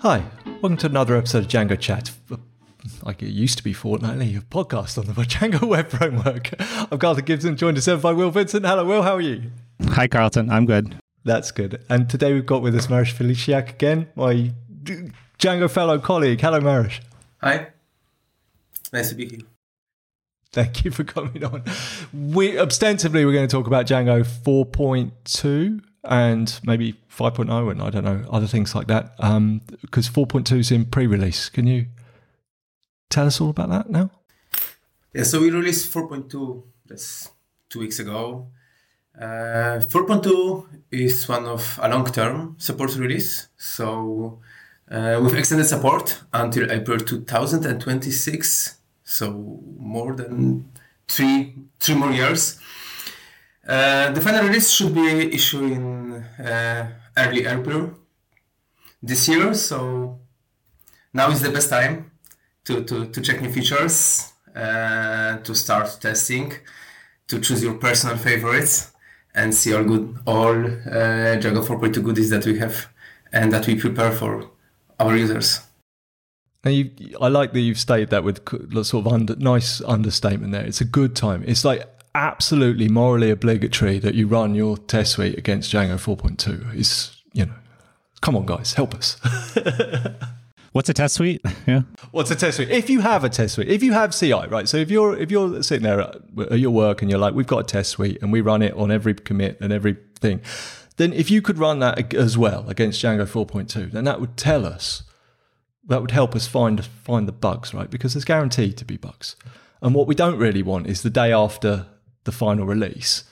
Hi, welcome to another episode of Django Chat. Like it used to be fortnightly, a podcast on the Django web framework. I'm Carlton Gibson, joined as ever by Will Vincent. Hello, Will, how are you? Hi, Carlton. I'm good. That's good. And today we've got with us Mariusz Felisiak again, my Django fellow colleague. Hello, Mariusz. Hi. Nice to be here. Thank you for coming on. We ostensibly we're going to talk about Django 4.2 and maybe 5.0 and I don't know other things like that. Um, because 4.2 is in pre-release. Can you tell us all about that now? Yeah, so we released 4.2 that's two weeks ago. Uh, 4.2 is one of a long-term support release. So uh, with extended support until April 2026, so more than three three more years. Uh, the final release should be issued in uh, early April this year. So now is the best time to, to, to check new features, uh, to start testing, to choose your personal favorites, and see all good all uh, Django 4.2 goodies that we have and that we prepare for our users. You, I like that you've stated that with sort of under, nice understatement there. It's a good time. It's like absolutely morally obligatory that you run your test suite against Django 4.2. Is you know, come on, guys, help us. What's a test suite? Yeah. What's a test suite? If you have a test suite, if you have CI, right? So if you're if you're sitting there at, at your work and you're like, we've got a test suite and we run it on every commit and everything, then if you could run that as well against Django 4.2, then that would tell us that would help us find find the bugs, right? Because there's guaranteed to be bugs. And what we don't really want is the day after the final release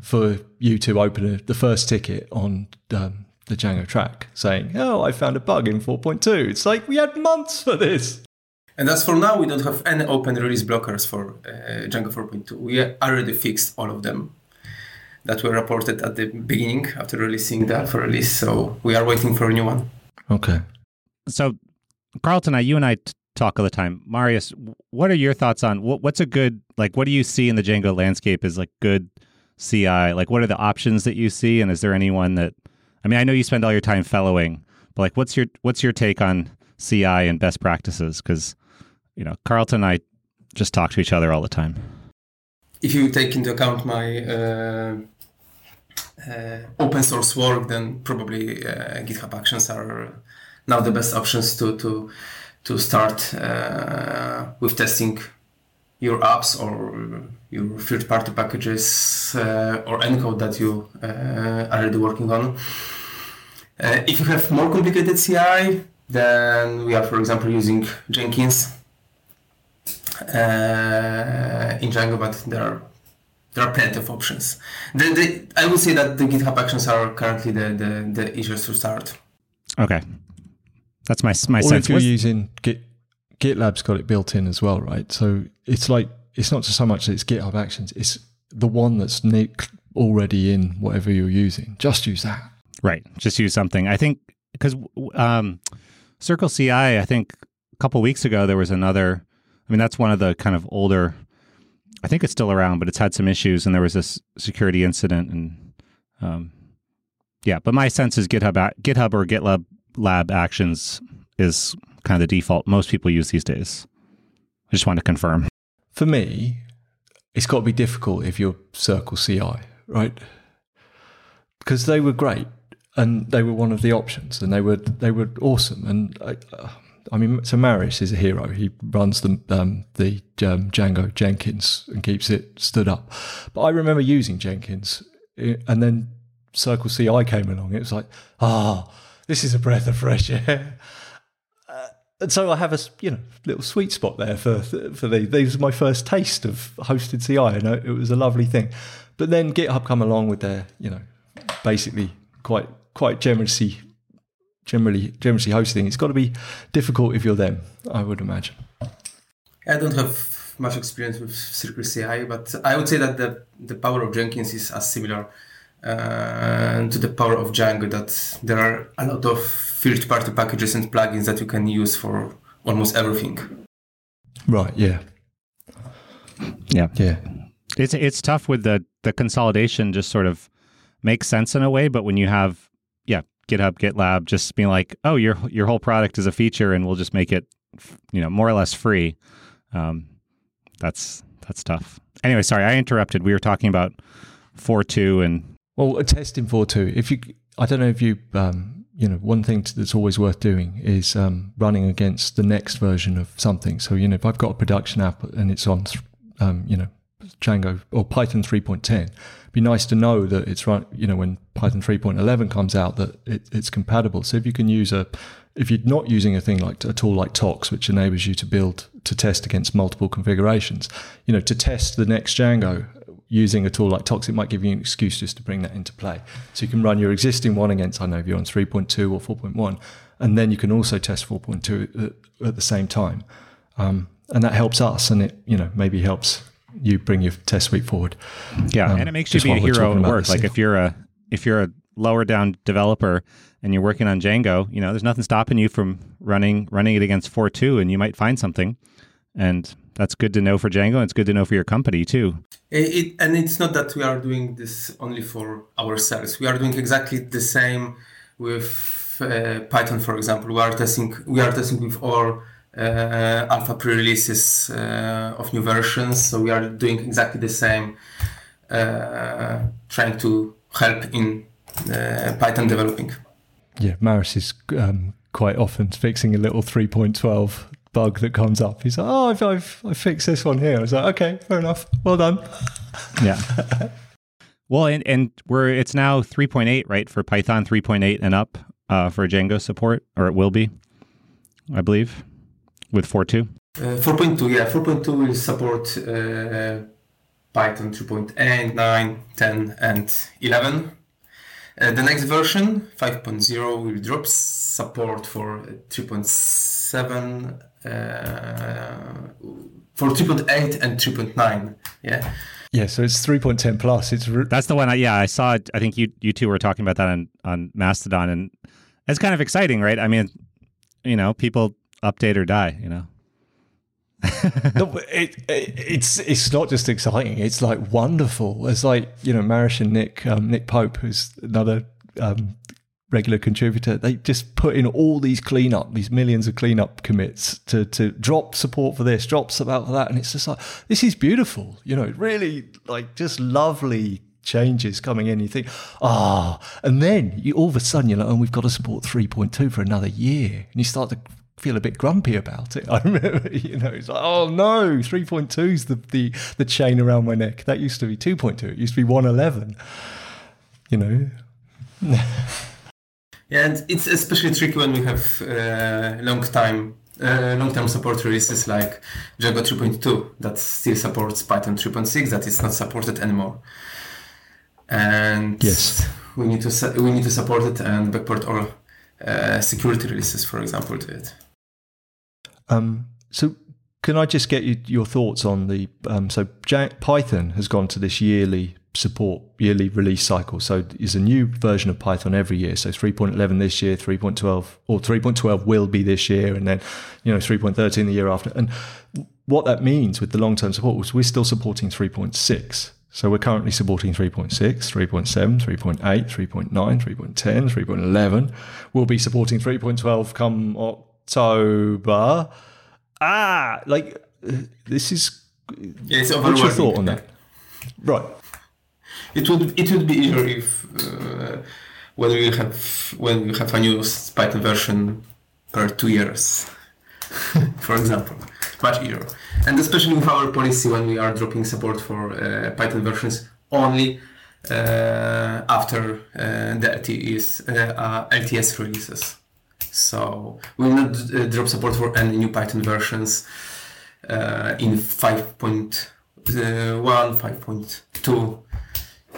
for you to open a, the first ticket on um, the Django Trac saying, "Oh, I found a bug in 4.2." It's like we had months for this. And as for now, we don't have any open release blockers for uh, Django 4.2. We already fixed all of them that were reported at the beginning after releasing the alpha release. So we are waiting for a new one. Okay. So, Carlton, I, you and I t- talk all the time. Mariusz, what are your thoughts on what, what's a good like? What do you see in the Django landscape as like good CI? Like, what are the options that you see, and is there anyone that? I mean, I know you spend all your time fellowing, but like, what's your what's your take on CI and best practices? Because you know, Carlton and I just talk to each other all the time. If you take into account my uh, uh, open source work, then probably uh, GitHub Actions are now the best options to to to start uh, with testing your apps or your third-party packages uh, or any code that you uh, are already working on. Uh, if you have more complicated CI, then we are, for example, using Jenkins uh, in Django, but there are there are plenty of options. The, the, I would say that the GitHub Actions are currently the, the, the easiest to start. Okay, that's my my or sense. if you're using Git, GitLab's got it built in as well, right? So it's like it's not just so much that it's GitHub Actions; it's the one that's already in whatever you're using. Just use that. Right. Just use something. I think because um, Circle CI, I think a couple weeks ago there was another. I mean, that's one of the kind of older. I think it's still around, but it's had some issues, and there was this security incident, and um, yeah. But my sense is GitHub, GitHub or GitLab Lab Actions is kind of the default most people use these days. I just want to confirm. For me, it's got to be difficult if you're Circle CI, right? Because they were great and they were one of the options, and they were they were awesome. And I, uh, I mean, so Mariusz is a hero. He runs the um, the um, Django Jenkins and keeps it stood up. But I remember using Jenkins, eh, and then Circle CI came along. It was like, ah, this is a breath of fresh air. Uh, And so I have a you know little sweet spot there for for the these was my first taste of hosted CI, and it was a lovely thing. But then GitHub come along with their you know basically quite quite generously generally generously hosting. It's got to be difficult if you're them, I would imagine. I don't have much experience with Circle CI, but I would say that the, the power of Jenkins is as similar to the power of Django, that there are a lot of third party packages and plugins that you can use for almost everything. Right? Yeah. Yeah. Yeah. It's it's tough with the the consolidation just sort of makes sense in a way, but when you have yeah, GitHub, GitLab, just being like, oh, your your whole product is a feature, and we'll just make it, you know, more or less free. Um, that's that's tough. Anyway, sorry, I interrupted. We were talking about four two and well, testing four two. If you, I don't know if you, um, you know, one thing that's always worth doing is um, running against the next version of something. So you know, if I've got a production app and it's on, um, you know, Django or Python 3.10, be nice to know that it's run, you know, when Python 3.11 comes out that it, it's compatible. So if you can use a, if you're not using a thing like a tool like Tox, which enables you to build to test against multiple configurations, you know, to test the next Django using a tool like Tox, it might give you an excuse just to bring that into play. So you can run your existing one against, I know if you're on 3.2 or 4.1, and then you can also test 4.2 at, at the same time. Um, and that helps us, and it, you know, maybe helps you bring your test suite forward. Yeah, um, and it makes you be a hero at work. Like if you're a if you're a lower down developer and you're working on Django, you know, there's nothing stopping you from running running it against 4.2 and you might find something. And that's good to know for Django. And it's good to know for your company too. It, and it's not that we are doing this only for ourselves. We are doing exactly the same with uh, Python, for example. We are testing. We are testing with all uh, alpha pre-releases uh, of new versions. So we are doing exactly the same, uh, trying to help in Python developing. Yeah, Mariusz is um, quite often fixing a little 3.12 bug that comes up. He's like, "Oh, I've, I've, I fixed this one here." I was like, "Okay, fair enough. Well done." Yeah. well, and and we're it's now 3.8, right, for Python 3.8 and up uh, for Django support, or it will be, I believe with 4.2? Uh, 4.2, yeah. 4.2 will support uh, Python 3.8, 9, 10, and 11. Uh, the next version, 5.0, will drop support for 3.7, uh, for 3.8 and 3.9. Yeah. Yeah, so it's 3.10 plus. It's re- that's the one. I, yeah, I saw. It, I think you you two were talking about that on on Mastodon, and it's kind of exciting, right? I mean, you know, people update or die, you know. no, it, it, it's it's not just exciting; it's like wonderful. It's like you know, Mariusz and Nick um, Nick Pope, who's another um, regular contributor. They just put in all these cleanup, these millions of cleanup commits to to drop support for this, drop support for that, and it's just like this is beautiful. You know, really like just lovely changes coming in. You think, ah, oh. and then you all of a sudden you're like, oh, we've got to support 3.2 for another year, and you start to feel a bit grumpy about it. I remember, you know, it's like, oh no, 3.2 is the, the, the chain around my neck. That used to be 2.2. It used to be 111, you know. yeah, and it's especially tricky when we have uh, long time uh, long-term support releases like Django 3.2 that still supports Python 3.6 that is not supported anymore. And yes, we need to su- we need to support it and backport all uh, security releases, for example, to it. Um, so can I just get you, your thoughts on the um, so Python has gone to this yearly support yearly release cycle. So there's a new version of Python every year. So 3.11 this year, 3.12 or 3.12 will be this year, and then you know 3.13 the year after. And what that means with the long term support was we're still supporting 3.6. So we're currently supporting 3.6, 3.7, 3.8, 3.9, 3.10, 3.11. We'll be supporting 3.12 come October. Ah, like this is. Yeah, it's what's your thought on that? Right. It would it would be easier if uh, when we have when we have a new Python version per two years, for example, much easier. And especially with our policy when we are dropping support for uh, Python versions only uh, after uh, the LTS, uh, LTS releases. So we will not uh, drop support for any new Python versions in 5.1, 5.2.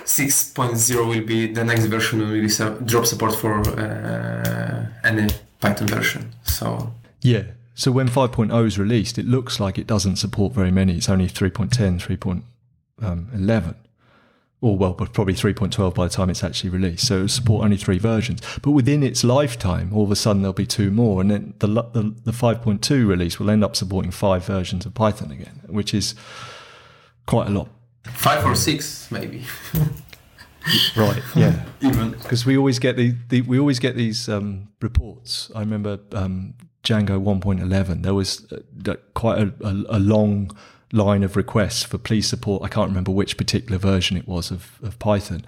6.0 will be the next version will su- drop support for uh, any Python version. So yeah. So when 5.0 is released, it looks like it doesn't support very many. It's only 3.10, 3.11 or well, but probably 3.12 by the time it's actually released. So it'll support only three versions. But within its lifetime, all of a sudden there'll be two more, and then the the, the 5.2 release will end up supporting five versions of Python again, which is quite a lot. Five or six, maybe. right, yeah. Even because we always get the, the we always get these um, reports. I remember um, Django 1.11. There was uh, quite a, a, a, long line of requests for please support. I can't remember which particular version it was of, of Python,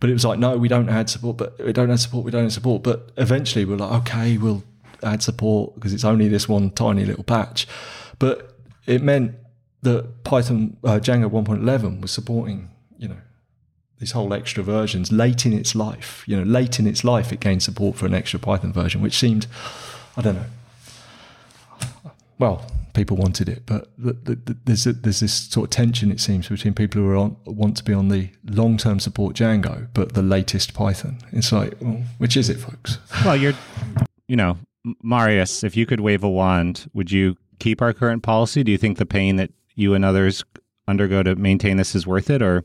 but it was like no, we don't add support, but we don't add support, we don't add support. But eventually we're like, okay, we'll add support because it's only this one tiny little patch. But it meant that Python uh, Django 1.11 was supporting, you know, these whole extra versions late in its life. You know, late in its life, it gained support for an extra Python version, which seemed, I don't know. Well, people wanted it, but the, the, the, there's a, there's this sort of tension it seems between people who on, want to be on the long term support Django, but the latest Python. It's like, well, which is it, folks? Well, you're, you know, Mariusz, if you could wave a wand, would you keep our current policy? Do you think the pain that you and others undergo to maintain this is worth it, or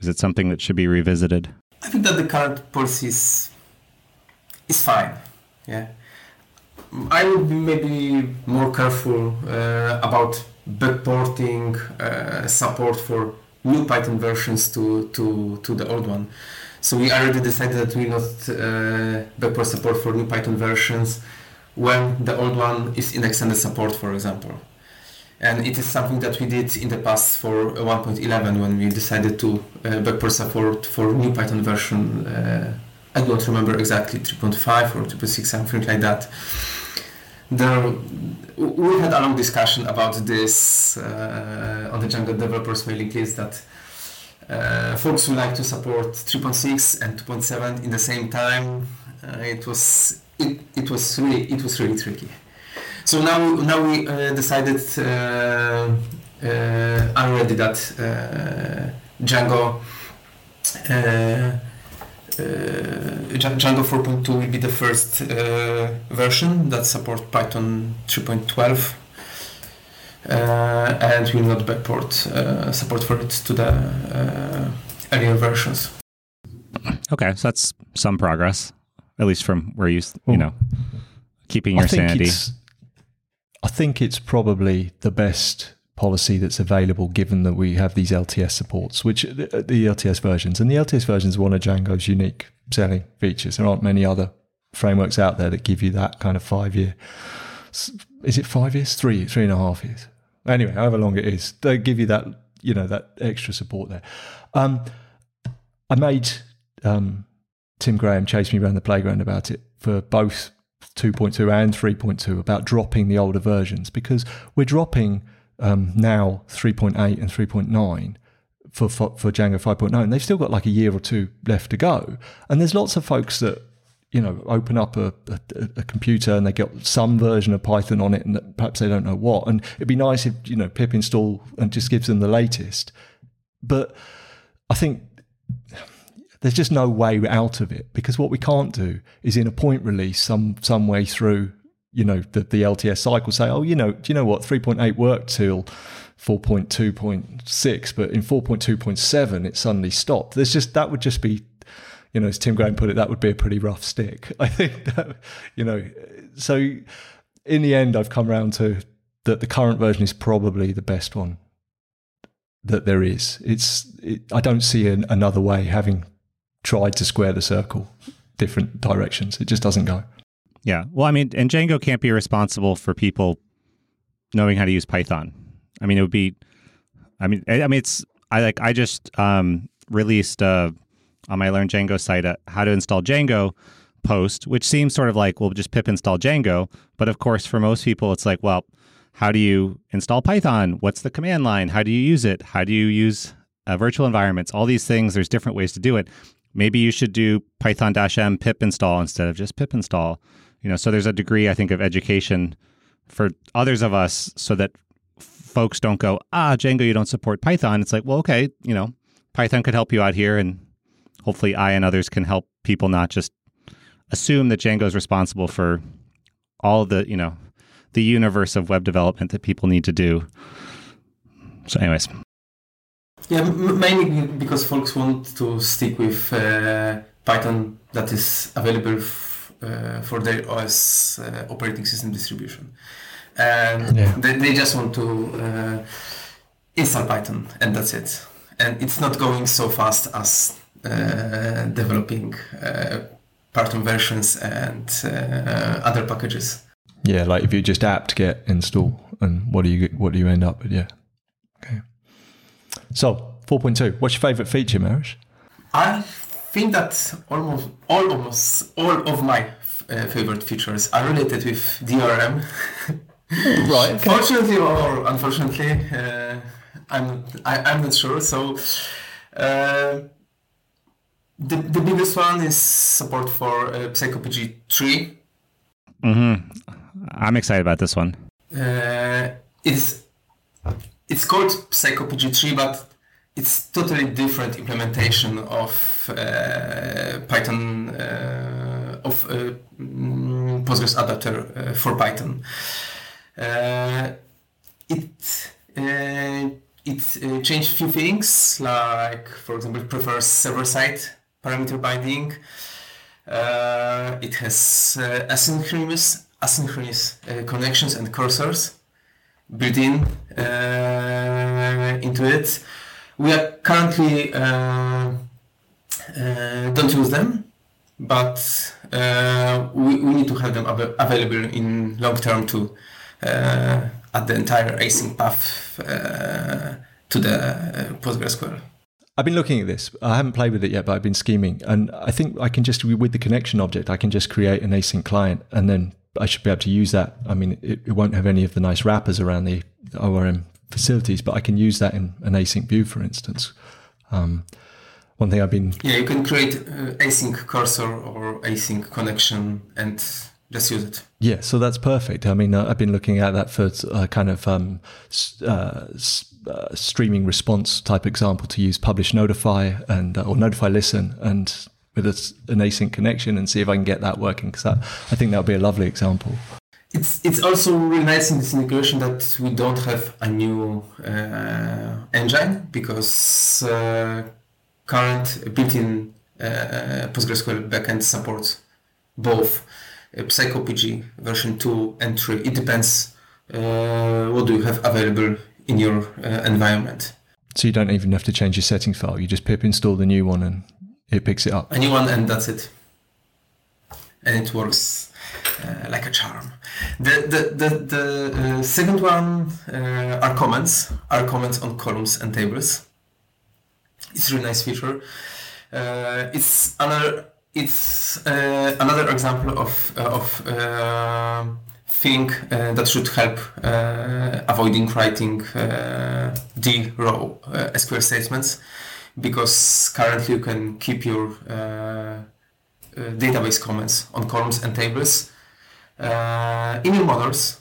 is it something that should be revisited? I think that the current policy is, is fine. Yeah, I would be maybe more careful uh, about backporting uh, support for new Python versions to, to, to the old one. So we already decided that we not uh, backport support for new Python versions when the old one is in extended support, for example. And it is something that we did in the past for 1.11 when we decided to uh, backport support for new Python version. Uh, I don't remember exactly 3.5 or 3.6, something like that. There, we had a long discussion about this uh, on the Django developers mailing list that uh, folks would like to support 3.6 and 2.7 in the same time. Uh, it was it, it was really it was really tricky. So now now we uh, decided uh, uh, already that uh, Django uh, Django 4.2 will be the first version that supports Python 3.12. and will not backport support for it to the earlier versions. Okay, so that's some progress at least from where you you know keeping your I sanity. I think it's probably the best policy that's available given that we have these LTS supports, which the, the LTS versions and the LTS versions are one of Django's unique selling features. There aren't many other frameworks out there that give you that kind of five year. Is it five years? Three, three and a half years. Anyway, however long it is, they give you that you know that extra support there. Um, I made um, Tim Graham chase me around the playground about it for both 2.2 and 3.2 about dropping the older versions because we're dropping um, now 3.8 and 3.9 for, for, for Django 5.9 and they've still got like a year or two left to go. And there's lots of folks that you know open up a, a, a, computer and they get some version of Python on it and perhaps they don't know what. And it'd be nice if you know pip install and just gives them the latest. But I think there's just no way out of it because what we can't do is in a point release some some way through you know the, the LTS cycle say oh you know do you know what? 3.8 worked till 4.2.6 but in 4.2.7 it suddenly stopped. There's just that would just be you know as Tim Graham put it that would be a pretty rough stick. I think that you know so in the end I've come around to that the current version is probably the best one that there is. It's it, I don't see an, another way having tried to square the circle different directions. It just doesn't go. Yeah. Well, I mean, and Django can't be responsible for people knowing how to use Python. I mean, it would be. I mean, I, mean, it's. I like. I just um, released uh, on my Learn Django site a how to install Django post, which seems sort of like, well, just pip install Django. But of course, for most people, it's like, well, how do you install Python? What's the command line? How do you use it? How do you use uh, virtual environments? All these things. There's different ways to do it maybe you should do python-m pip install instead of just pip install. You know so there's a degree i think of education for others of us so that folks don't go ah django you don't support python. It's like well okay you know python could help you out here and hopefully i and others can help people not just assume that django is responsible for all the you know the universe of web development that people need to do. So anyways yeah, mainly because folks want to stick with uh, Python that is available f- uh, for their OS uh, operating system distribution. And yeah. they, they just want to uh, install Python, and that's it. And it's not going so fast as uh, developing uh, Python versions and uh, other packages. Yeah, like if you just apt get install, and what do you what do you end up with? Yeah. Okay. So four point two. What's your favorite feature, Mariusz? I think that almost all almost all of my uh, favorite features are related with ORM. right. Okay. Fortunately or unfortunately, uh, I'm I, I'm not sure. So uh, the the biggest one is support for uh, Psycopg three. Mm-hmm. I'm excited about this one. Uh, it's it's called Psycopg three, but it's totally different implementation of uh, Python uh, of uh, mm, Postgres adapter uh, for Python. Uh, it uh, it changed a few things, like for example, it prefers server-side parameter binding. It has asynchronous asynchronous connections and cursors built in uh, into it. We are currently uh, uh, don't use them, but we, we need to have them av- available in long term to add the entire async path to the PostgreSQL. I've been looking at this. I haven't played with it yet, but I've been scheming, and I think I can just with the connection object, I can just create an async client, and then I should be able to use that. I mean, it, it won't have any of the nice wrappers around the ORM facilities, but I can use that in an async view, for instance. Um, one thing I've been Yeah, you can create uh, async cursor or async connection and just use it. Yeah, so that's perfect. I mean, uh, I've been looking at that for uh, kind of um, uh, uh, streaming response type example to use publish notify and uh, or notify listen and with a an async connection and see if I can get that working because I think that would be a lovely example. It's it's also really nice in this integration that we don't have a new uh, engine because uh, current built-in uh, PostgreSQL backend supports both uh, Psycopg version 2 and 3. It depends uh, what do you have available in your uh, environment. So you don't even have to change your settings file. You just pip install the new one and it picks it up. Anyone, and that's it. And it works uh, like a charm. The the the, the uh, second one uh, are comments. Are comments on columns and tables. It's a really nice feature. Uh, it's another it's uh, another example of uh, of thing that should help avoiding writing uh, D row SQL statements because currently you can keep your uh, uh, database comments on columns and tables uh, in your models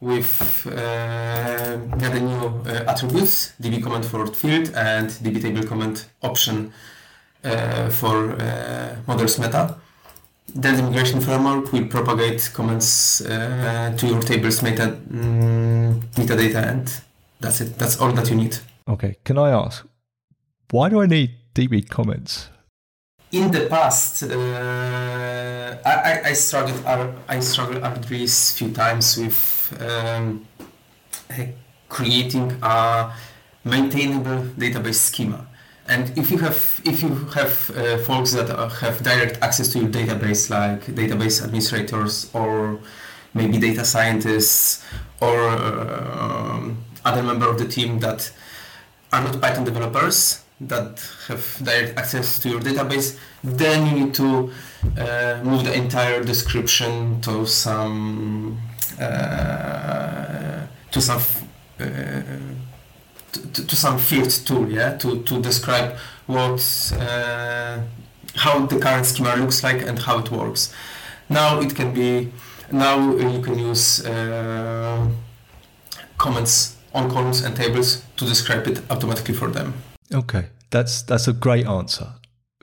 with uh, the new uh, attributes db comment forward field and db table comment option uh, for uh, models meta. Then the migration framework will propagate comments to your tables meta mm, metadata and that's it. That's all that you need. Okay, can I ask, why do I need DB comments? in the past, uh, I, I, struggled I, struggled at least few times with um, uh, creating a maintainable database schema. And if you have if you have uh, folks that uh, have direct access to your database, like database administrators or maybe data scientists or um, other member of the team that are not Python developers, that have direct access to your database, then you need to uh, move the entire description to some uh, to some uh, to, to some field tool, yeah, to, to describe what uh, how the current schema looks like and how it works. Now it can be now you can use uh, comments on columns and tables to describe it automatically for them. Okay, that's that's a great answer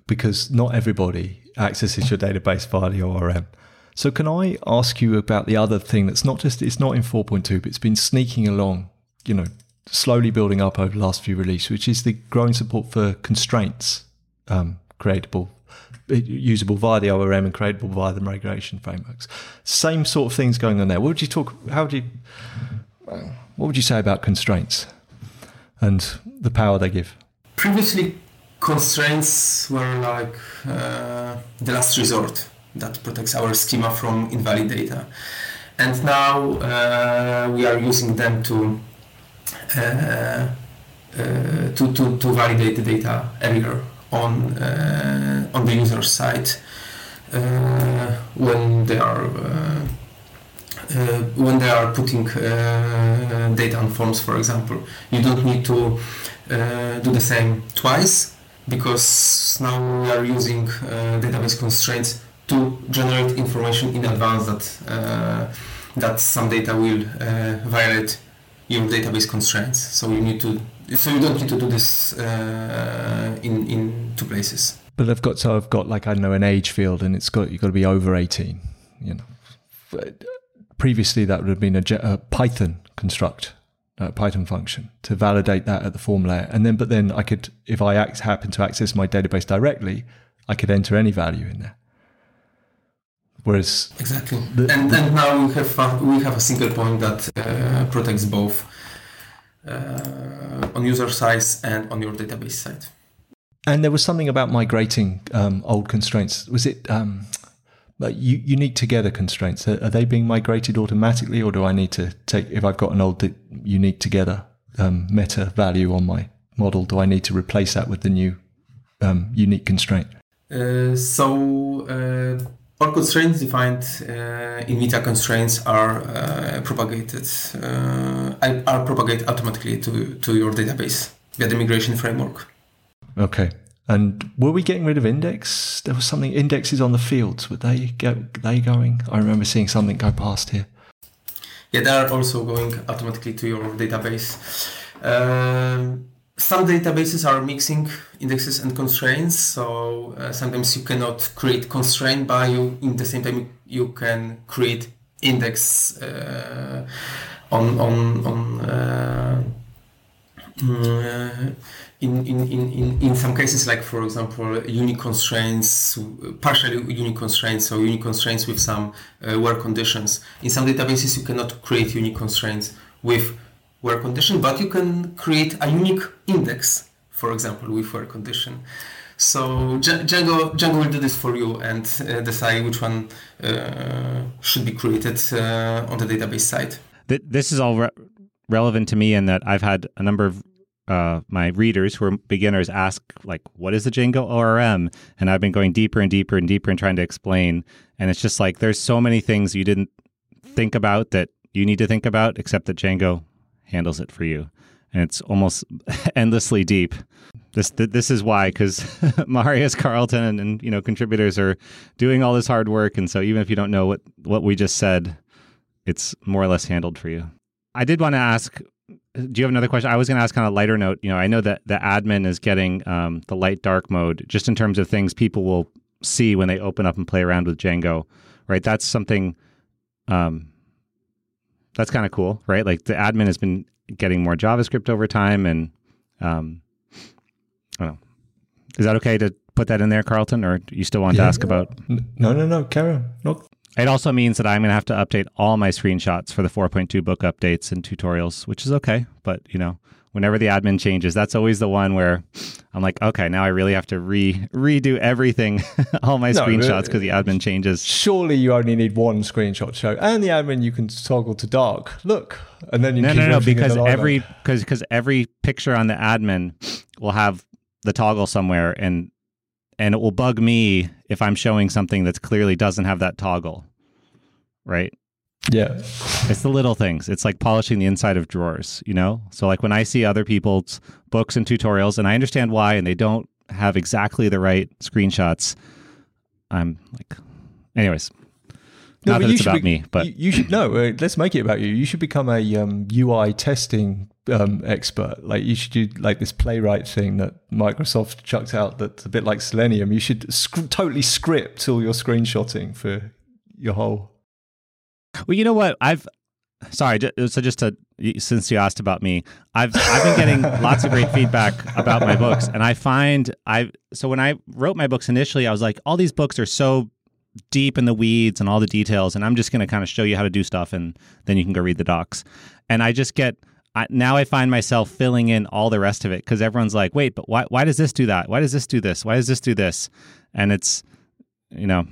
because not everybody accesses your database via the ORM. So can I ask you about the other thing that's not just it's not in 4.2 but it's been sneaking along, you know, slowly building up over the last few releases, which is the growing support for constraints um, creatable usable via the ORM and creatable via the migration frameworks. Same sort of things going on there. What would you talk how would you what would you say about constraints and the power they give? Previously, constraints were like uh, the last resort that protects our schema from invalid data. And now uh, we are using them to, uh, uh, to, to, to validate the data earlier on, uh, on the user side when they are uh, when they are putting uh, data on forms, for example, you don't need to uh, do the same twice because now we are using database constraints to generate information in advance that that some data will violate your database constraints. So you need to so you don't need to do this uh, in in two places. But I've got so I've got like I don't know an age field, and it's got you've got to be over eighteen. You know, previously that would have been a, a Python construct, a Python function to validate that at the form layer. And then, but then I could, if I act, happen to access my database directly, I could enter any value in there. Whereas exactly, the, and then now we have uh, we have a single point that uh, protects both uh, on user side and on your database side. And there was something about migrating um, old constraints. Was it um, unique together constraints. Are, they being migrated automatically or do i need to take if i've got an old unique together um, meta value on my model do i need to replace that with the new um, unique constraint? Uh, so uh, all constraints defined uh, in meta constraints are uh, propagated uh, are propagated automatically to, to your database via the migration framework. Okay and were we getting rid of index? There was something indexes on the fields. Were they go, they going? I remember seeing something go past here. Yeah, they are also going automatically to your database. Um, some databases are mixing indexes and constraints, so uh, sometimes you cannot create constraint, but you in the same time you can create index uh, on on on. Uh, mm, in, in, in, in some cases, like for example, unique constraints, partially unique constraints, or unique constraints with some uh, where conditions. In some databases, you cannot create unique constraints with where condition, but you can create a unique index, for example, with where condition. So Django, Django will do this for you and uh, decide which one uh, should be created uh, on the database side. This is all re- relevant to me in that I've had a number of uh, my readers who are beginners ask like what is the django orm and i've been going deeper and deeper and deeper and trying to explain. And it's just like there's so many things you didn't think about that you need to think about except that django handles it for you. And it's almost endlessly deep. This this is why because mariusz carlton and, and you know contributors are doing all this hard work. And so even if you don't know what what we just said it's more or less handled for you i did want to ask do you have another question? I was going to ask kind of lighter note. You know, I know that the admin is getting um, the light dark mode just in terms of things people will see when they open up and play around with Django, right? That's something um, that's kind of cool, right? Like the admin has been getting more JavaScript over time, and um, I don't know. Is that okay to put that in there, Carlton, or you still want yeah, to ask about? No, no, no, Karen. No, it also means that I'm going to have to update all my screenshots for the 4.2 book updates and tutorials, which is okay. But, you know, whenever the admin changes, that's always the one where I'm like, okay, now I really have to re redo everything, all my no, screenshots because the admin changes. Surely you only need one screenshot show, and the admin you can toggle to dark. Look, and then you no, no, no, because every because because every picture on the admin will have the toggle somewhere, and and it will bug me if I'm showing something that clearly doesn't have that toggle. Right? Yeah. It's the little things. It's like polishing the inside of drawers, you know? So like when I see other people's books and tutorials and I understand why and they don't have exactly the right screenshots, I'm like anyways. No, not that it's about be, me, but you, you should no. Uh, let's make it about you. You should become a um, UI testing um, expert. Like you should do like this playwright thing that Microsoft chucked out. That's a bit like Selenium. You should sc- totally script all your screenshotting for your whole. Well, you know what? I've sorry. So just to since you asked about me, I've I've been getting lots of great feedback about my books, and I find I so when I wrote my books initially, I was like, all these books are so deep in the weeds and all the details, and I'm just going to kind of show you how to do stuff, and then you can go read the docs. And I just get I, now I find myself filling in all the rest of it because everyone's like, wait, but why, why does this do that? Why does this do this? Why does this do this? And it's, you know,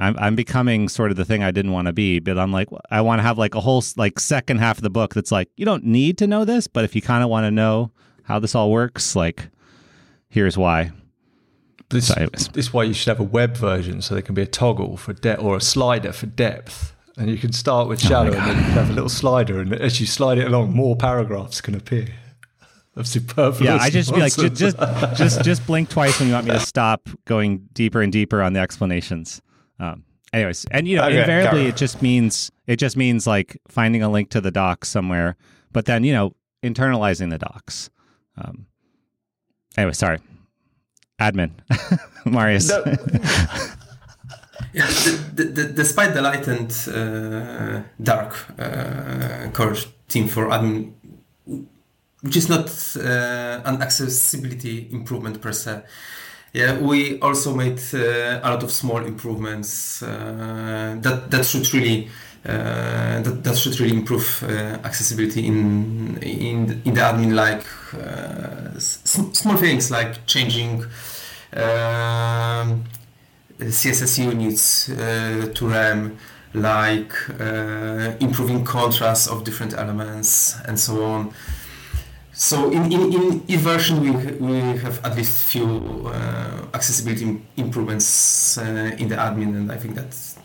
I'm, I'm becoming sort of the thing I didn't want to be, but I'm like, I want to have like a whole like second half of the book that's like, you don't need to know this, but if you kind of want to know how this all works, like, here's why. This, this is why you should have a web version so there can be a toggle for depth or a slider for depth. And you can start with shadow oh and then you have a little slider. And as you slide it along, more paragraphs can appear. Of superfluous. Yeah, I just be like, just, just, just, just blink twice when you want me to stop going deeper and deeper on the explanations. Um, anyways, and you know, okay, invariably it just means it just means like finding a link to the docs somewhere, but then you know, internalizing the docs. Um, anyway, sorry admin, Mariusz. Yeah, the, the, despite the latent uh, dark uh, core team for admin, which is not uh, an accessibility improvement per se. Yeah, we also made uh, a lot of small improvements uh, that that should really uh, that, that should really improve uh, accessibility in in in the admin like small things like changing um, CSS units uh, to rem like uh, improving contrast of different elements and so on so in, in, in each version we, we have at least few uh, accessibility improvements uh, in the admin and I think that's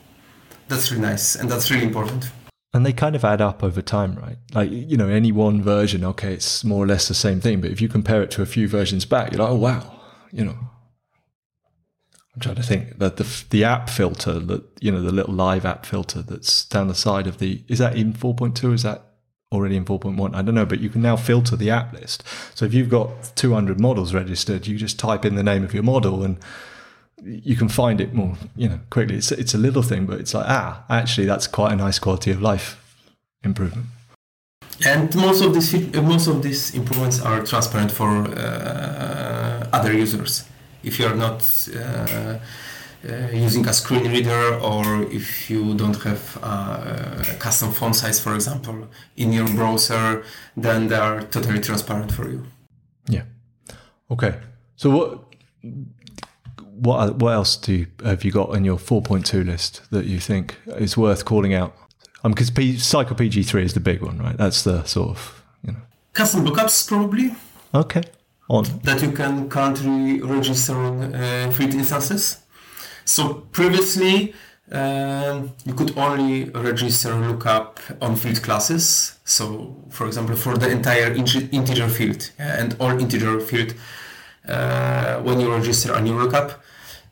that's really nice and that's really important. And they kind of add up over time, right? Like, you know, any one version, okay, it's more or less the same thing. But if you compare it to a few versions back, you're like, oh, wow, you know. I'm trying to think that the the app filter that you know the little live app filter that's down the side of the is that in 4.2 is that already in 4.1 I don't know but you can now filter the app list so if you've got 200 models registered you just type in the name of your model and you can find it more, you know, quickly. It's it's a little thing, but it's like ah, actually, that's quite a nice quality of life improvement. And most of these most of these improvements are transparent for uh, other users. If you are not uh, uh, using a screen reader, or if you don't have a custom font size, for example, in your browser, then they are totally transparent for you. Yeah. Okay. So what what what else do you, have you got on your 4.2 list that you think is worth calling out? Um, because P- Psycopg3 is the big one, right? That's the sort of you know custom lookups probably. Okay. On that you can currently register on uh, Field instances. So previously. Um, you could only register lookup on field classes. So, for example, for the entire integer field yeah, and all integer field, uh, when you register a new lookup,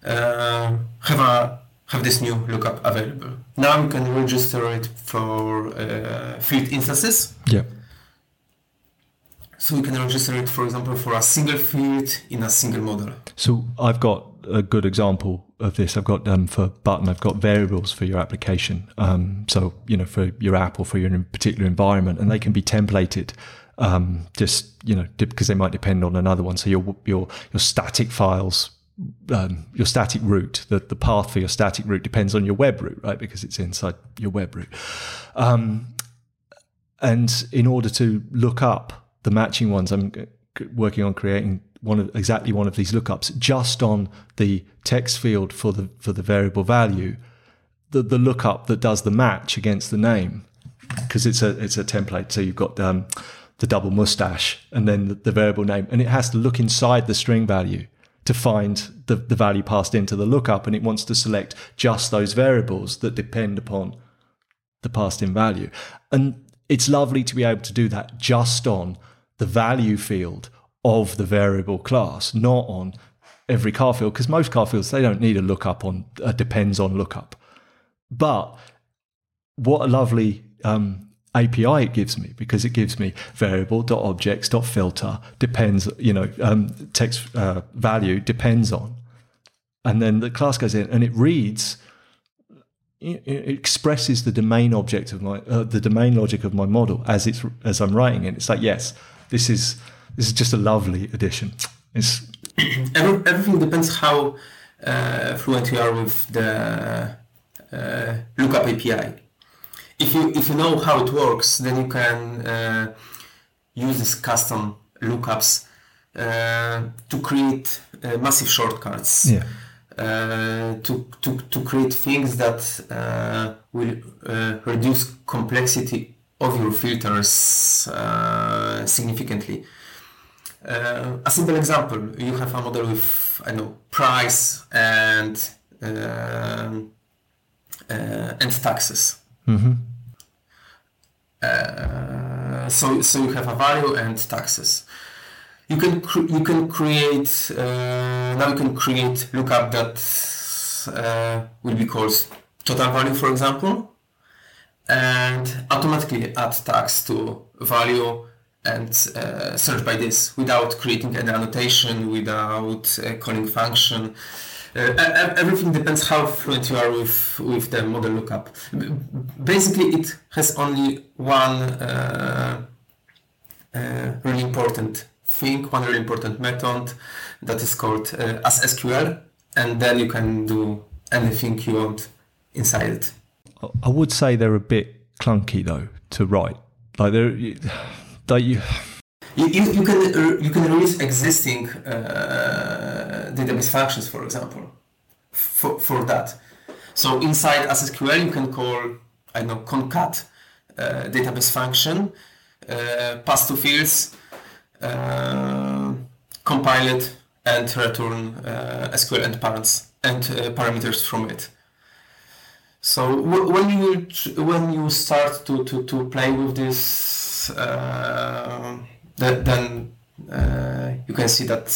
uh, have a have this new lookup available. Now you can register it for uh, field instances. Yeah. So you can register it, for example, for a single field in a single model. So I've got a good example of this. I've got um, for button, I've got variables for your application. Um, so you know, for your app or for your particular environment, and they can be templated. Um, just you know, because they might depend on another one. So your your your static files um, your static route, the, the path for your static route depends on your web route, right? Because it's inside your web route. Um, and in order to look up the matching ones, I'm working on creating one of exactly one of these lookups just on the text field for the for the variable value, the the lookup that does the match against the name, because it's a it's a template. So you've got um, the double mustache and then the, the variable name, and it has to look inside the string value to find the, the value passed into the lookup and it wants to select just those variables that depend upon the passed in value. And it's lovely to be able to do that just on the value field of the variable class, not on every CharField, because most CharFields, they don't need a lookup on, uh, depends on lookup. But what a lovely um, API it gives me because it gives me variable.objects.filter depends, you know, um, text uh, value depends on. And then the class goes in and it reads, it, expresses the domain object of my, uh, the domain logic of my model as it's, as I'm writing it. It's like, yes, this is, this is just a lovely addition. It's everything depends how uh, fluent you are with the uh, lookup API if you if you know how it works, then you can uh, these custom lookups uh, to create uh, massive shortcuts. Yeah. Uh, to, to, to create things that uh, will uh, reduce complexity of your filters uh, significantly. Uh, a simple example: you have a model with I know price and um, uh, and taxes. Mm-hmm. So so you have a value and taxes. You can you can create uh, now you can create lookup that uh, will be called total value for example and automatically add tax to value and uh, search by this without creating an annotation without uh, calling function uh, everything depends how fluent you are with with the model lookup basically it has only one uh, uh, really important thing, one really important method that is called uh, as SQL, and then you can do anything you want inside it. I would say they're a bit clunky though to write. Like they're, don't you? You, you, you can you can release existing uh, database functions, for example, for, for that. So inside SQL, you can call I know concat uh, database function, uh, pass two fields, uh, compile it and return uh, SQL endpoints and uh, parameters from it. So when you when you start to, to, to play with this, uh, th- then you can see that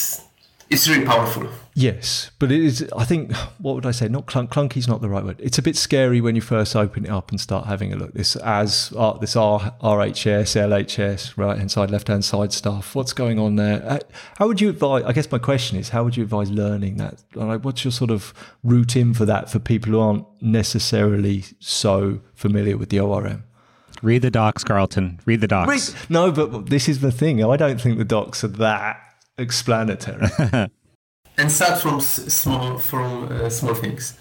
it's really powerful. Yes, but it is. I think what would I say? Not clunk, clunky is not the right word. It's a bit scary when you first open it up and start having a look. This as uh, this R, RHS, LHS, right hand side, left hand side stuff. What's going on there? Uh, how would you advise? I guess my question is, how would you advise learning that? Like, what's your sort of route in for that for people who aren't necessarily so familiar with the ORM? Read the docs, Carlton. Read the docs. Read, no, but this is the thing. I don't think the docs are that explanatory. and start from s- small from uh, small things.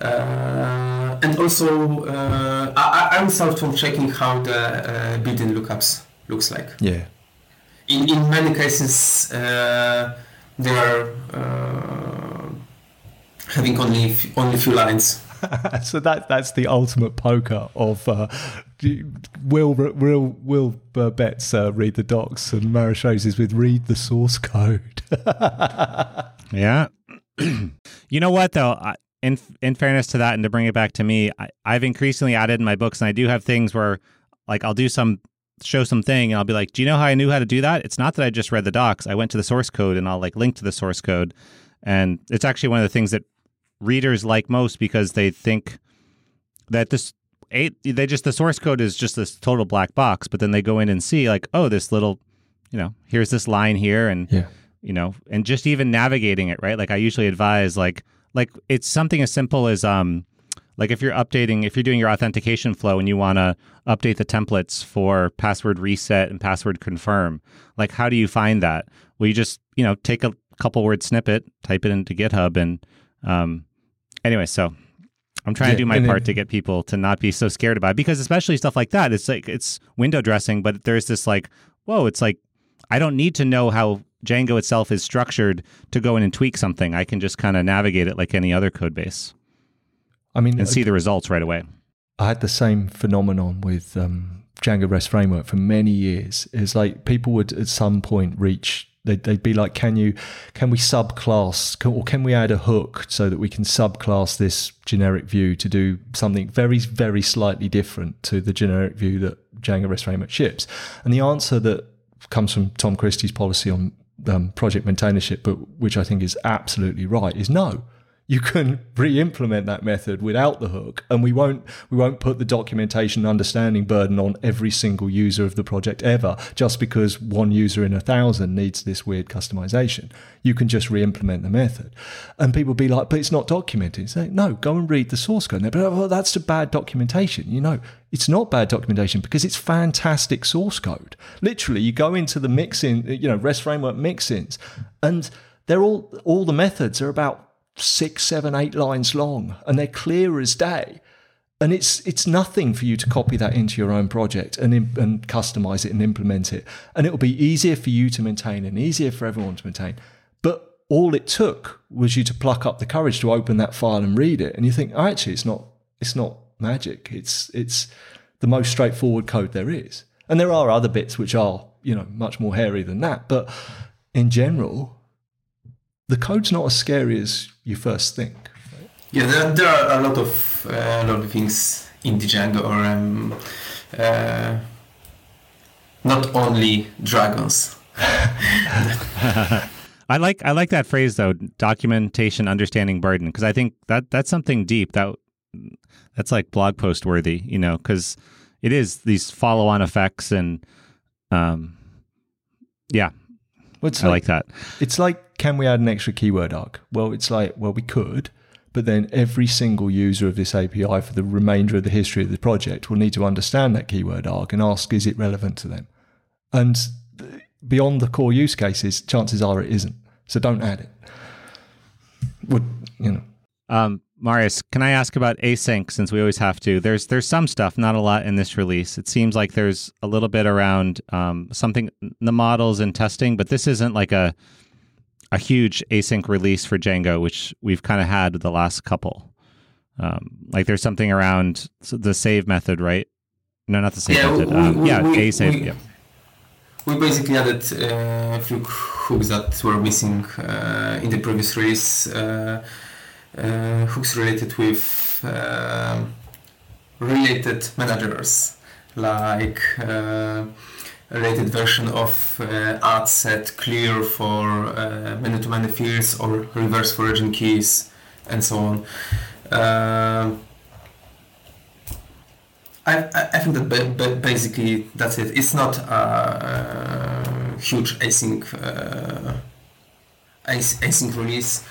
Uh, and also, uh, I, I will start from checking how the uh, built-in lookups looks like. yeah. In, in many cases, uh, they are uh, having only f- only few lines. so that that's the ultimate poker of uh, will will will uh, bets uh, read the docs and Mariusz is with read the source code. yeah. you know what though? I, in in fairness to that, and to bring it back to me, I, I've increasingly added in my books, and I do have things where, like, I'll do some show something, and I'll be like, "Do you know how I knew how to do that?" It's not that I just read the docs. I went to the source code, and I'll like link to the source code, and it's actually one of the things that readers like most because they think that this eight they just the source code is just this total black box but then they go in and see like oh this little you know here's this line here and Yeah. you know and just even navigating it right like i usually advise like like it's something as simple as um like if you're updating if you're doing your authentication flow and you want to update the templates for password reset and password confirm like how do you find that well you just you know take a couple word snippet type it into github and um anyway so i'm trying Yeah, to do my part to get people to not be so scared about it because especially stuff like that it's like it's window dressing but there's this like whoa it's like i don't need to know how django itself is structured to go in and tweak something i can just kind of navigate it like any other code base I mean, and see the results right away I had the same phenomenon with um, Django REST framework for many years. It's like people would at some point reach. They'd, they'd be like, "Can you, can we subclass, can, or can we add a hook so that we can subclass this generic view to do something very, very slightly different to the generic view that Django REST framework ships?" And the answer that comes from Tom Christie's policy on um, project maintainership, but which I think is absolutely right, is no you can re-implement that method without the hook and we won't we won't put the documentation understanding burden on every single user of the project ever just because one user in a thousand needs this weird customization. You can just re-implement the method. And people be like but it's not documented. Say no go and read the source code. And they're, well, that's a bad documentation. You know it's not bad documentation because it's fantastic source code. Literally you go into the mixins you know rest framework mixins and they're all all the methods are about six, seven, eight lines long, and they're clear as day. and it's it's nothing for you to copy that into your own project and and customize it and implement it. And it will be easier for you to maintain and easier for everyone to maintain. But all it took was you to pluck up the courage to open that file and read it. And you think oh, actually it's not it's not magic. It's it's the most straightforward code there is. And there are other bits which are you know much more hairy than that. But in general the code's not as scary as you first think yeah, there, there are a lot of uh, a lot of things in Django, or um, uh, not only dragons. I like I like that phrase though, documentation, understanding burden, because I think that that's something deep that that's like blog post worthy, you know, because it is these follow on effects and um, yeah, well, I like, like that. It's like, can we add an extra keyword arg? Well, it's like, well, we could, but then every single user of this API for the remainder of the history of the project will need to understand that keyword arg and ask, is it relevant to them? And beyond the core use cases, chances are it isn't. So don't add it. Would you know? Um, Mariusz, can I ask about async since we always have to? There's there's some stuff, not a lot in this release. It seems like there's a little bit around um, something the models and testing, but this isn't like a a huge async release for Django, which we've kind of had the last couple. Um, like there's something around the save method, right? No, not the save yeah, method. We, um, we, yeah, we, asave. We, yeah. we basically added uh, a few hooks that were missing uh, in the previous release. Uh, uh hooks related with uh, related managers, like uh, related version of uh, add set clear for uh, many-to-many fields or reverse foreign keys and so on. Uh, I, I think that basically that's it. It's not a, huge async uh, async release,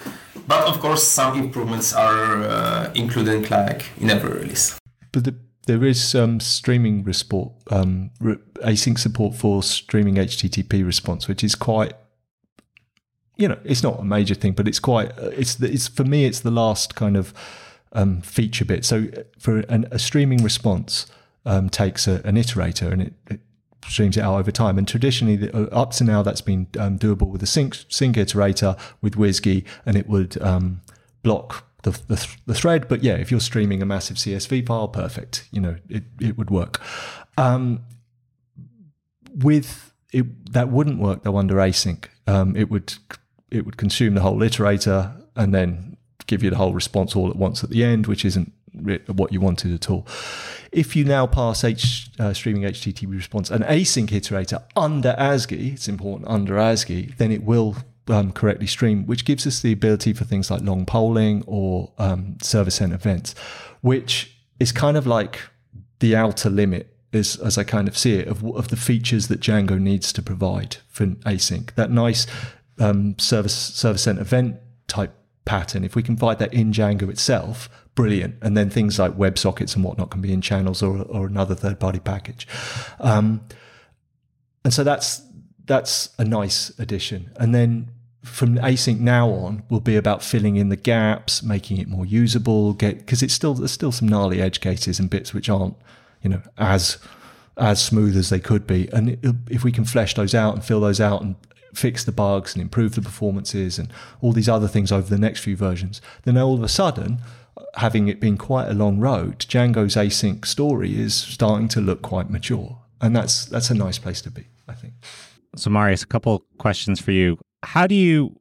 but of course some improvements are uh, included like in every release. But the there is some streaming support, um, async support for streaming HTTP response, which is quite, you know, it's not a major thing, but it's quite, uh, it's it's for me, it's the last kind of um, feature bit. So uh, for an, a streaming response um, takes a, an iterator and it, it, streams it out over time. And traditionally, the, uh, up to now, that's been um, doable with a sync, sync iterator with WSGI, and it would um, block the, the, the, thread. But yeah, if you're streaming a massive CSV file, perfect. You know, it, it would work. Um, with it, that wouldn't work though under async. Um, it would it would consume the whole iterator and then give you the whole response all at once at the end, which isn't what you wanted at all. If you now pass H, uh, streaming HTTP response an async iterator under ASGI, it's important under ASGI, then it will um, correctly stream, which gives us the ability for things like long polling or um, server sent events, which is kind of like the outer limit, is, as I kind of see it, of, of the features that Django needs to provide for async. That nice um, service server sent event type pattern, if we can find that in Django itself, brilliant. And then things like WebSockets and whatnot can be in channels or, or another third party package. Um, and so that's that's a nice addition. And then from async now on will be about filling in the gaps, making it more usable. Get because it's still there's still some gnarly edge cases and bits which aren't you know as as smooth as they could be. And if we can flesh those out and fill those out and fix the bugs and improve the performances and all these other things over the next few versions, then all of a sudden, having it been quite a long road, Django's async story is starting to look quite mature, and that's that's a nice place to be, I think. So, Mariusz, a couple questions for you how do you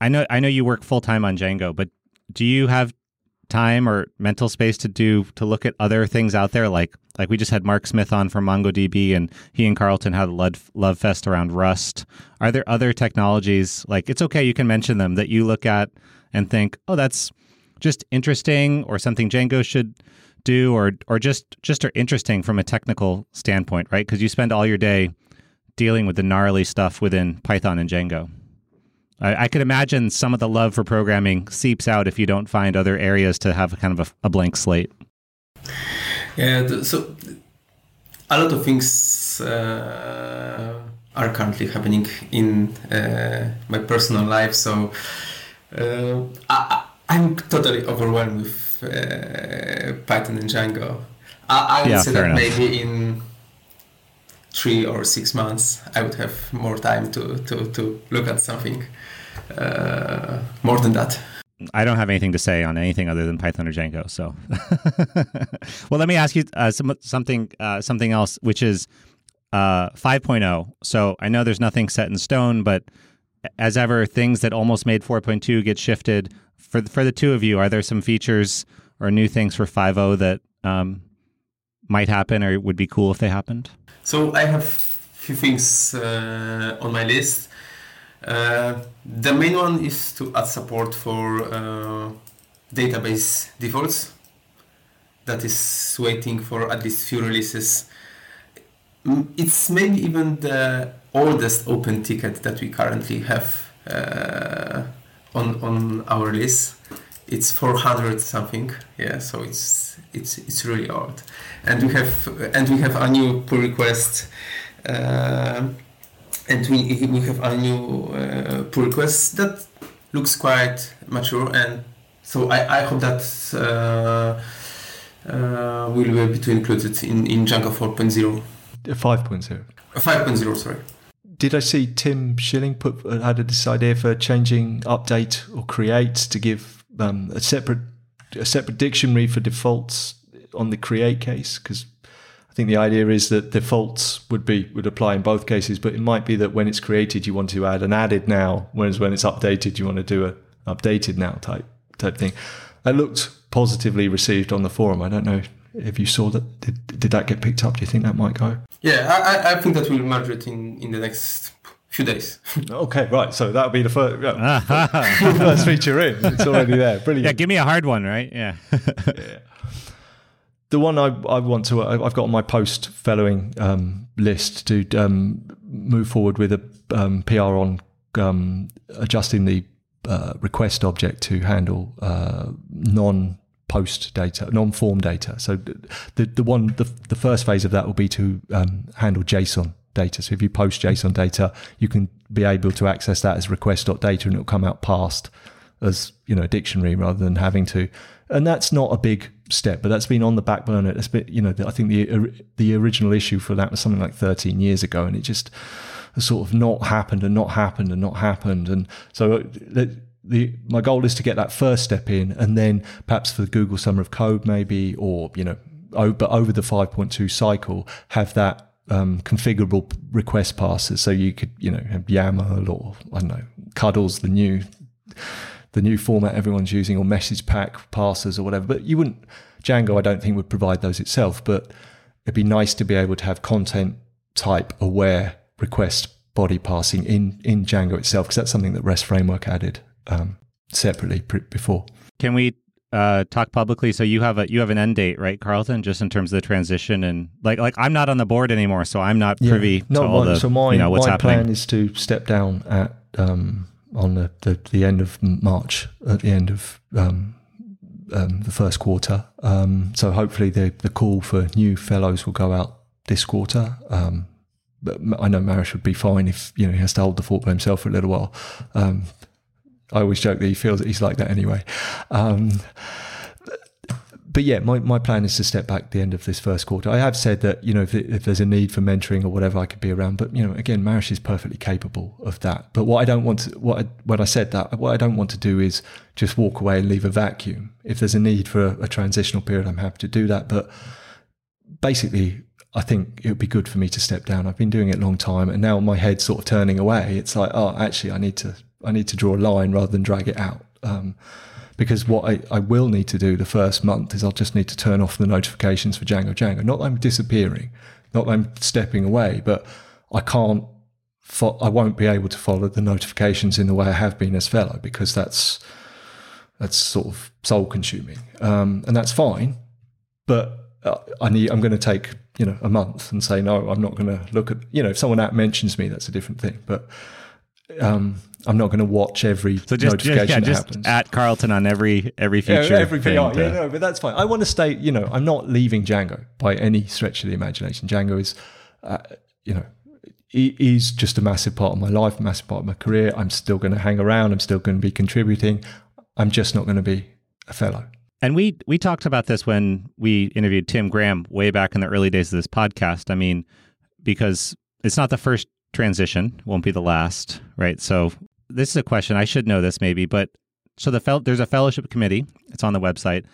I know I know you work full time on Django, but do you have time or mental space to do to look at other things out there like like we just had Mark Smith on from MongoDB and he and Carlton had a love, love fest around Rust. Are there other technologies like it's okay you can mention them that you look at and think, "Oh, that's just interesting or something Django should do or or just just are interesting from a technical standpoint, right? Because you spend all your day dealing with the gnarly stuff within Python and Django. I, I, could imagine some of the love for programming seeps out if you don't find other areas to have kind of a, a blank slate. Yeah, so a lot of things uh, are currently happening in uh, my personal life. So uh, I, am totally overwhelmed with uh, Python and Django. I, I would Yeah, say that enough. maybe in three or six months, I would have more time to, to, to look at something uh, more than that. I don't have anything to say on anything other than Python or Django. So, well, let me ask you uh, some, something uh, something else, which is uh, 5.0. So I know there's nothing set in stone, but as ever, things that almost made 4.2 get shifted. For for the two of you, are there some features or new things for 5.0 that um, might happen or would be cool if they happened? So I have few things uh, on my list. Uh, the main one is to add support for uh, database defaults. That is waiting for at least few releases. Mm, It's maybe even the oldest open ticket that we currently have uh, on on our list. It's 400 something, yeah. So it's it's it's really old, and we have and we have a new pull request. Uh, and we we have a new uh, pull request that looks quite mature and so I, I hope that uh, uh, will be able to include it in, in Django 4.0 5.0. 5.0 sorry Did I see Tim Schilling put had this idea for changing update or create to give um, a separate a separate dictionary for defaults on the create case? Because I think the idea is that defaults would be would apply in both cases, but it might be that when it's created you want to add an added now, whereas when it's updated you want to do a updated now type type thing. That looked positively received on the forum. I don't know if you saw that. Did, did that get picked up? Do you think that might go? yeah I, I- I think that we'll merge it in, in the next few days Okay, right. So that'll be the first, yeah, yeah, first feature in. It's already there. Brilliant. Yeah, give me a hard one, right? Yeah. The one I, I want to, I- I've got on my post fellowing um, list to um, move forward with a um, PR on um, adjusting the uh, request object to handle uh, non post data, non form data. So the the one the, the first phase of that will be to um, handle JSON data. So if you post JSON data, you can be able to access that as request.data and it'll come out passed as you know a dictionary rather than having to. And that's not a big step but that's been on the back burner. It's been you know i think the the original issue for that was something like 13 years ago and it just has sort of not happened and not happened and not happened. And so uh, the, the my goal is to get that first step in and then perhaps for the google summer of code maybe or you know over, over the 5.2 cycle have that um, configurable request parsers so you could you know have YAML or I don't know cuddles the new the new format everyone's using or message pack parsers or whatever. But you wouldn't, Django, I don't think would provide those itself, but it'd be nice to be able to have content type aware request body parsing in, in Django itself, because that's something that REST framework added um, separately before. Can we uh, talk publicly? So you have a you have an end date, right, Carlton? Just in terms of the transition and like like I'm not on the board anymore, so I'm not privy no, to all the so my, you know what's my happening. plan is to step down at um, on the, the, the end of March, at the end of um, um, the first quarter. Um, so hopefully the, the call for new fellows will go out this quarter. Um, but I know Mariusz would be fine if you know he has to hold the fort by himself for a little while. Um, I always joke that he feels that he's like that anyway. Um, but yeah, my, my plan is to step back the end of this first quarter. I have said that, you know, if, if there's a need for mentoring or whatever, I could be around. But, you know, again, Mariusz is perfectly capable of that. But what I don't want to, what I, when I said that, what I don't want to do is just walk away and leave a vacuum. If there's a need for a, a transitional period, I'm happy to do that. But basically, I think it would be good for me to step down. I've been doing it a long time and now my head's sort of turning away. It's like, oh, actually, I need to, I need to draw a line rather than drag it out. Um, because what I, I will need to do the first month is I'll just need to turn off the notifications for Django Django. Not that I'm disappearing, not that I'm stepping away, but I can't, fo- I won't be able to follow the notifications in the way I have been as fellow because that's that's sort of soul consuming, um, and that's fine. But uh, I need, I'm going to take you know a month and say no, I'm not going to look at you know if someone at mentions me, that's a different thing, but. Um, I'm not going to watch every So just, notification just yeah, that just happens. at Carlton on every every feature. Yeah, every PR. to- Yeah, no, but that's fine. I want to stay. You know, I'm not leaving Django by any stretch of the imagination. Django is, uh, you know, he, he's just a massive part of my life, a massive part of my career. I'm still going to hang around. I'm still going to be contributing. I'm just not going to be a fellow. And we we talked about this when we interviewed Tim Graham way back in the early days of this podcast. I mean, because it's not the first transition, won't be the last, right? So this is a question I should know this maybe, but so the fel- there's a fellowship committee. It's on the website.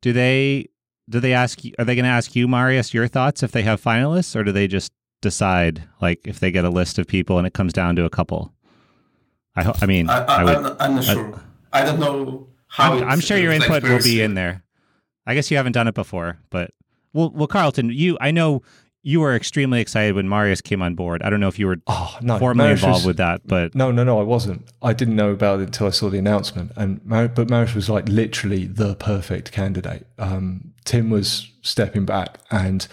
Do they do they ask you, are they going to ask you mariusz your thoughts if they have finalists or do they just decide like if they get a list of people and it comes down to a couple i, ho- I mean I, I, I would, I'm not sure. I don't know how. I'm, I'm sure your input will be in there i guess you haven't done it before but well well carlton you i know you were extremely excited when mariusz came on board i don't know if you were Oh no, formally Mariusz involved was- with that but No, no, no, I wasn't. I didn't know about it until I saw the announcement. And Mar- but Mariusz was like literally the perfect candidate. Um, Tim was stepping back, and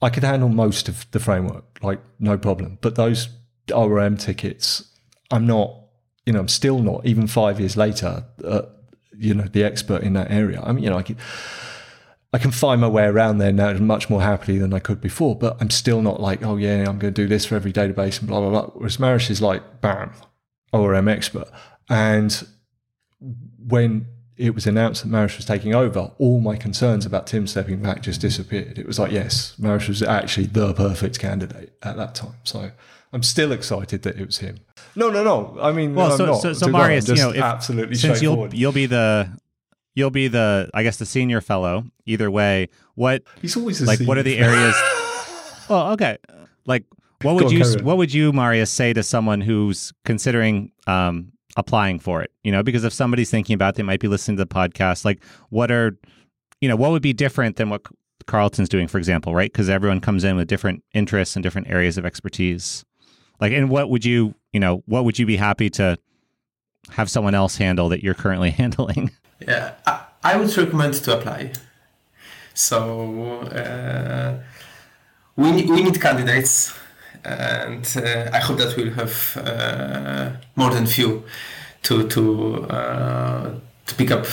I could handle most of the framework, like no problem. But those ORM tickets, I'm not. You know, I'm still not. Even five years later, uh, you know, the expert in that area. I mean, you know, I can. I can find my way around there now much more happily than I could before, but I'm still not like, oh yeah, I'm going to do this for every database and blah blah blah. Whereas Mariusz is like, bam, oh, ORM expert. And when it was announced that Mariusz was taking over, all my concerns about Tim stepping back just disappeared. It was like, yes, Mariusz was actually the perfect candidate at that time. So I'm still excited that it was him. No, no, no. I mean, well I'm so so, so mariusz you know if, absolutely since you'll straightforward. you'll be the you'll be the i guess the senior fellow either way. What He's always like what are the areas well okay. Like what would on, you what would you mariusz say to someone who's considering um applying for it? You know because if somebody's thinking about it, they might be listening to the podcast like what are you know what would be different than what carlton's doing for example right? Because everyone comes in with different interests and different areas of expertise. Like and what would you you know what would you be happy to have someone else handle that you're currently handling Yeah, I, I would recommend to apply. So uh, we need, we need candidates, and uh, I hope that we'll have uh, more than few to to uh, to pick up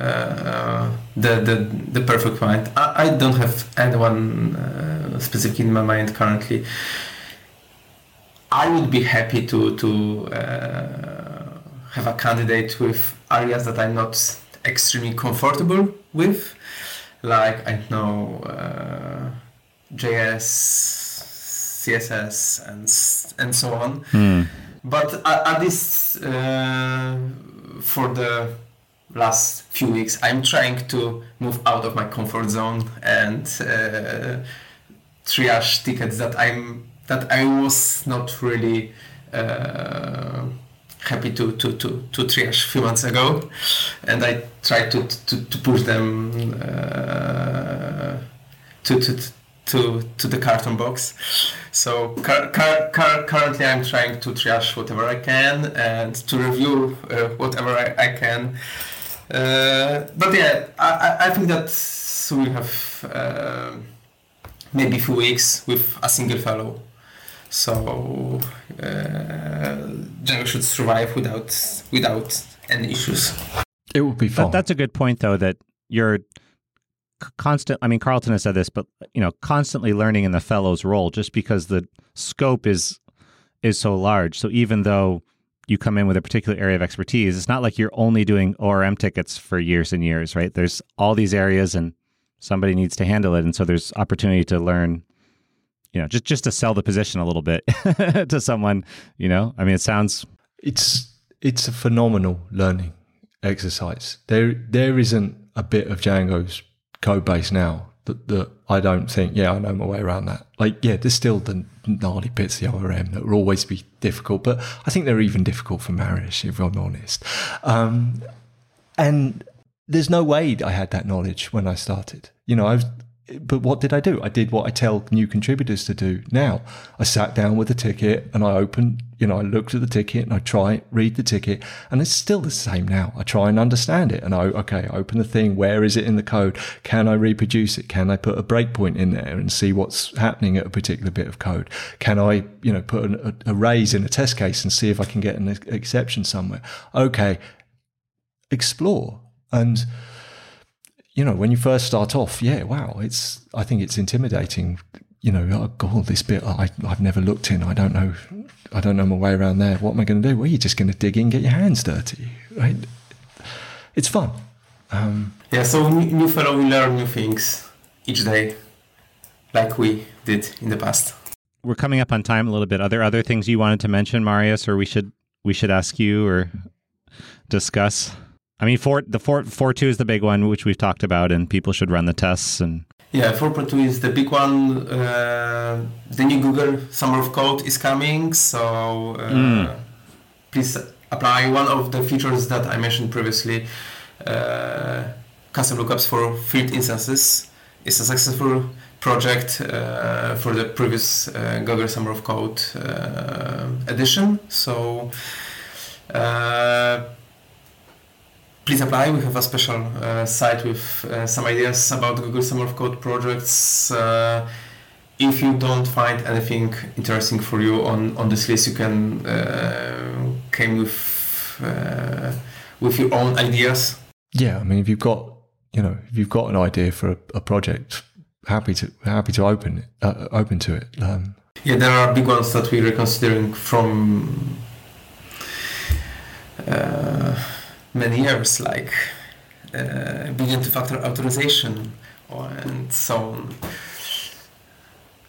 uh, the, the the perfect mind. I, I don't have anyone uh, specific in my mind currently. I would be happy to to uh, have a candidate with areas that I'm not extremely comfortable with, like I know uh, JS, CSS, and and so on. But at, at least uh, for the last few weeks, I'm trying to move out of my comfort zone and uh, triage tickets that I'm that I was not really uh, happy to, to, to, to triage a few months ago, and I tried to, to, to push them uh, to, to, to, to the carton box. So cur- cur- cur- currently I'm trying to triage whatever I can and to review uh, whatever I, I can. Uh, but yeah, I, I- I think that we have uh, maybe a few weeks with a single fellow. So uh, Django should survive without without any issues. It would be fun. That, that's a good point, though, that you're c- constant. I mean, Carlton has said this, but you know, constantly learning in the fellow's role, just because the scope is is so large. So even though you come in with a particular area of expertise, it's not like you're only doing ORM tickets for years and years, right? There's all these areas, and somebody needs to handle it, and so there's opportunity to learn. You know, just just to sell the position a little bit to someone. You know, I mean, it sounds it's it's a phenomenal learning exercise. There there isn't a bit of Django's code base now that, that I don't think, yeah, I know my way around that. Like, yeah, there's still the gnarly bits of the ORM that will always be difficult, but I think they're even difficult for Mariusz, if I'm honest. Um, and there's no way I had that knowledge when I started. You know, I was, but what did I do? I did what I tell new contributors to do now. I sat down with a ticket and I opened, you know, I looked at the ticket and I try read the ticket, and it's still the same now. I try and understand it, and I okay, I open the thing. Where is it in the code? Can I reproduce it? Can I put a breakpoint in there and see what's happening at a particular bit of code? Can I, you know, put an, a, a raise in a test case and see if I can get an exception somewhere? Okay, explore and you know when you first start off yeah wow it's i think it's intimidating you know oh god this bit I, i've never looked in i don't know i don't know my way around there what am i going to do well you're just going to dig in get your hands dirty right it's fun Um, Yeah, so new, new fellow will learn new things each day, like we did in the past. We're coming up on time a little bit. Are there other things you wanted to mention, Mariusz, or we should we should ask you or discuss? I mean, four the four four two is the big one, which we've talked about, and people should run the tests. And Yeah, 4.2 is the big one. Uh, the new Google Summer of Code is coming, so uh, Mm. please apply. One of the features that I mentioned previously, uh, custom lookups for field instances, is a successful project uh, for the previous uh, Google Summer of Code uh, edition. So uh, please apply. We have a special uh, site with uh, some ideas about Google Summer of Code projects. Uh, if you don't find anything interesting for you on, on this list, you can uh, came with uh, with your own ideas. yeah, I mean, if you've got you know if you've got an idea for a, a project, happy to happy to open uh, open to it. Um, Yeah, there are big ones that we are considering from uh, many years, like uh, built-in two-factor authorization or, and so on.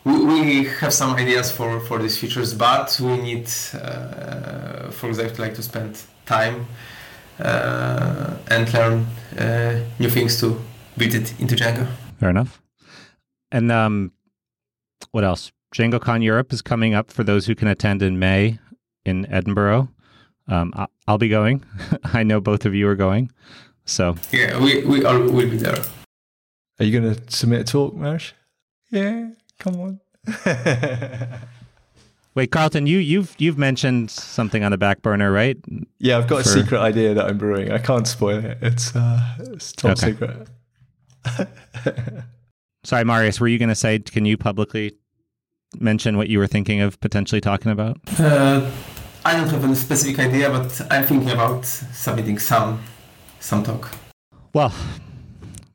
We, we have some ideas for, for these features, but we need, uh, for example, like to spend time uh, and learn uh, new things to build it into Django. fair enough. And um, what else? DjangoCon Europe is coming up for those who can attend in May in Edinburgh. Um, I- I'll be going. I know both of you are going. So Yeah, we, we all will be there. are you going to submit a talk, Mariusz? Yeah, come on. wait, Carlton, you you've you've mentioned something on the back burner, right? yeah, I've got a secret idea that I'm brewing. I can't spoil it. It's uh, it's top Okay. secret. Sorry, Mariusz, were you going to say? Can you publicly mention what you were thinking of potentially talking about? Uh, I don't have any specific idea, but I'm thinking about submitting some some talk. Well,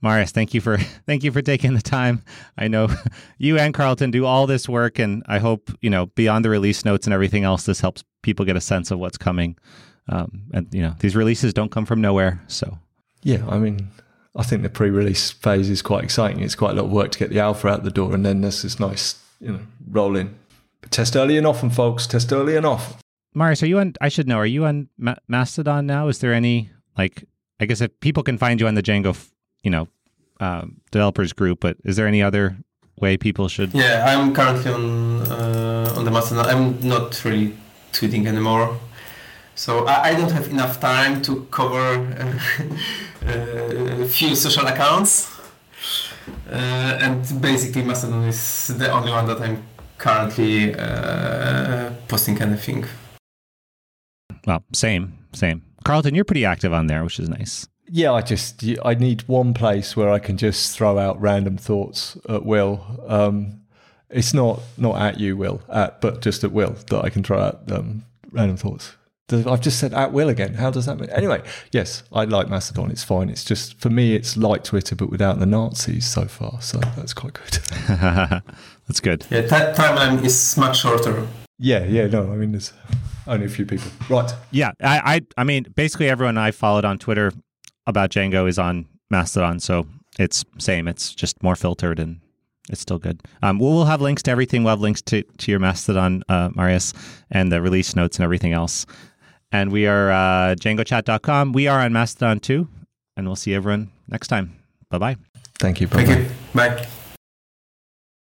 Mariusz, thank you for thank you for taking the time. I know you and Carlton do all this work, and I hope you know beyond the release notes and everything else, this helps people get a sense of what's coming. Um, and you know, these releases don't come from nowhere. So Yeah, I mean, I think the pre-release phase is quite exciting. It's quite a lot of work to get the alpha out the door, and then there's this nice, you know, roll in. But test early and often, folks. Test early and often. Mariusz, are you on? I should know. Are you on Ma- Mastodon now? Is there any like? I guess if people can find you on the Django, you know, um, developers group, but is there any other way people should? Yeah, I'm currently on uh, on the Mastodon. I'm not really tweeting anymore, so I, I don't have enough time to cover uh, a few social accounts. Uh, and basically, Mastodon is the only one that I'm currently uh, posting anything. Well, same, same. Carlton, you're pretty active on there, which is nice. Yeah, I just I need one place where I can just throw out random thoughts at will. Um, it's not not at you, Will, at but just at will that I can throw out um, random thoughts. I've just said at will again. How does that mean? Anyway, yes, I like Mastodon. It's fine. It's just for me, it's like Twitter but without the Nazis so far. So that's quite good. That's good. Yeah, ti- timeline is much shorter. yeah, yeah. No, I mean there's only a few people. Right. Yeah, I, I, I mean, basically everyone I followed on Twitter about Django is on Mastodon, so it's same. It's just more filtered and it's still good. Um, we'll, we'll have links to everything. We'll have links to, to your Mastodon, uh, Mariusz, and the release notes and everything else. And we are uh, DjangoChat.com. We are on Mastodon too, and we'll see everyone next time. Bye bye. Thank you. Thank Bye-bye. you. Bye.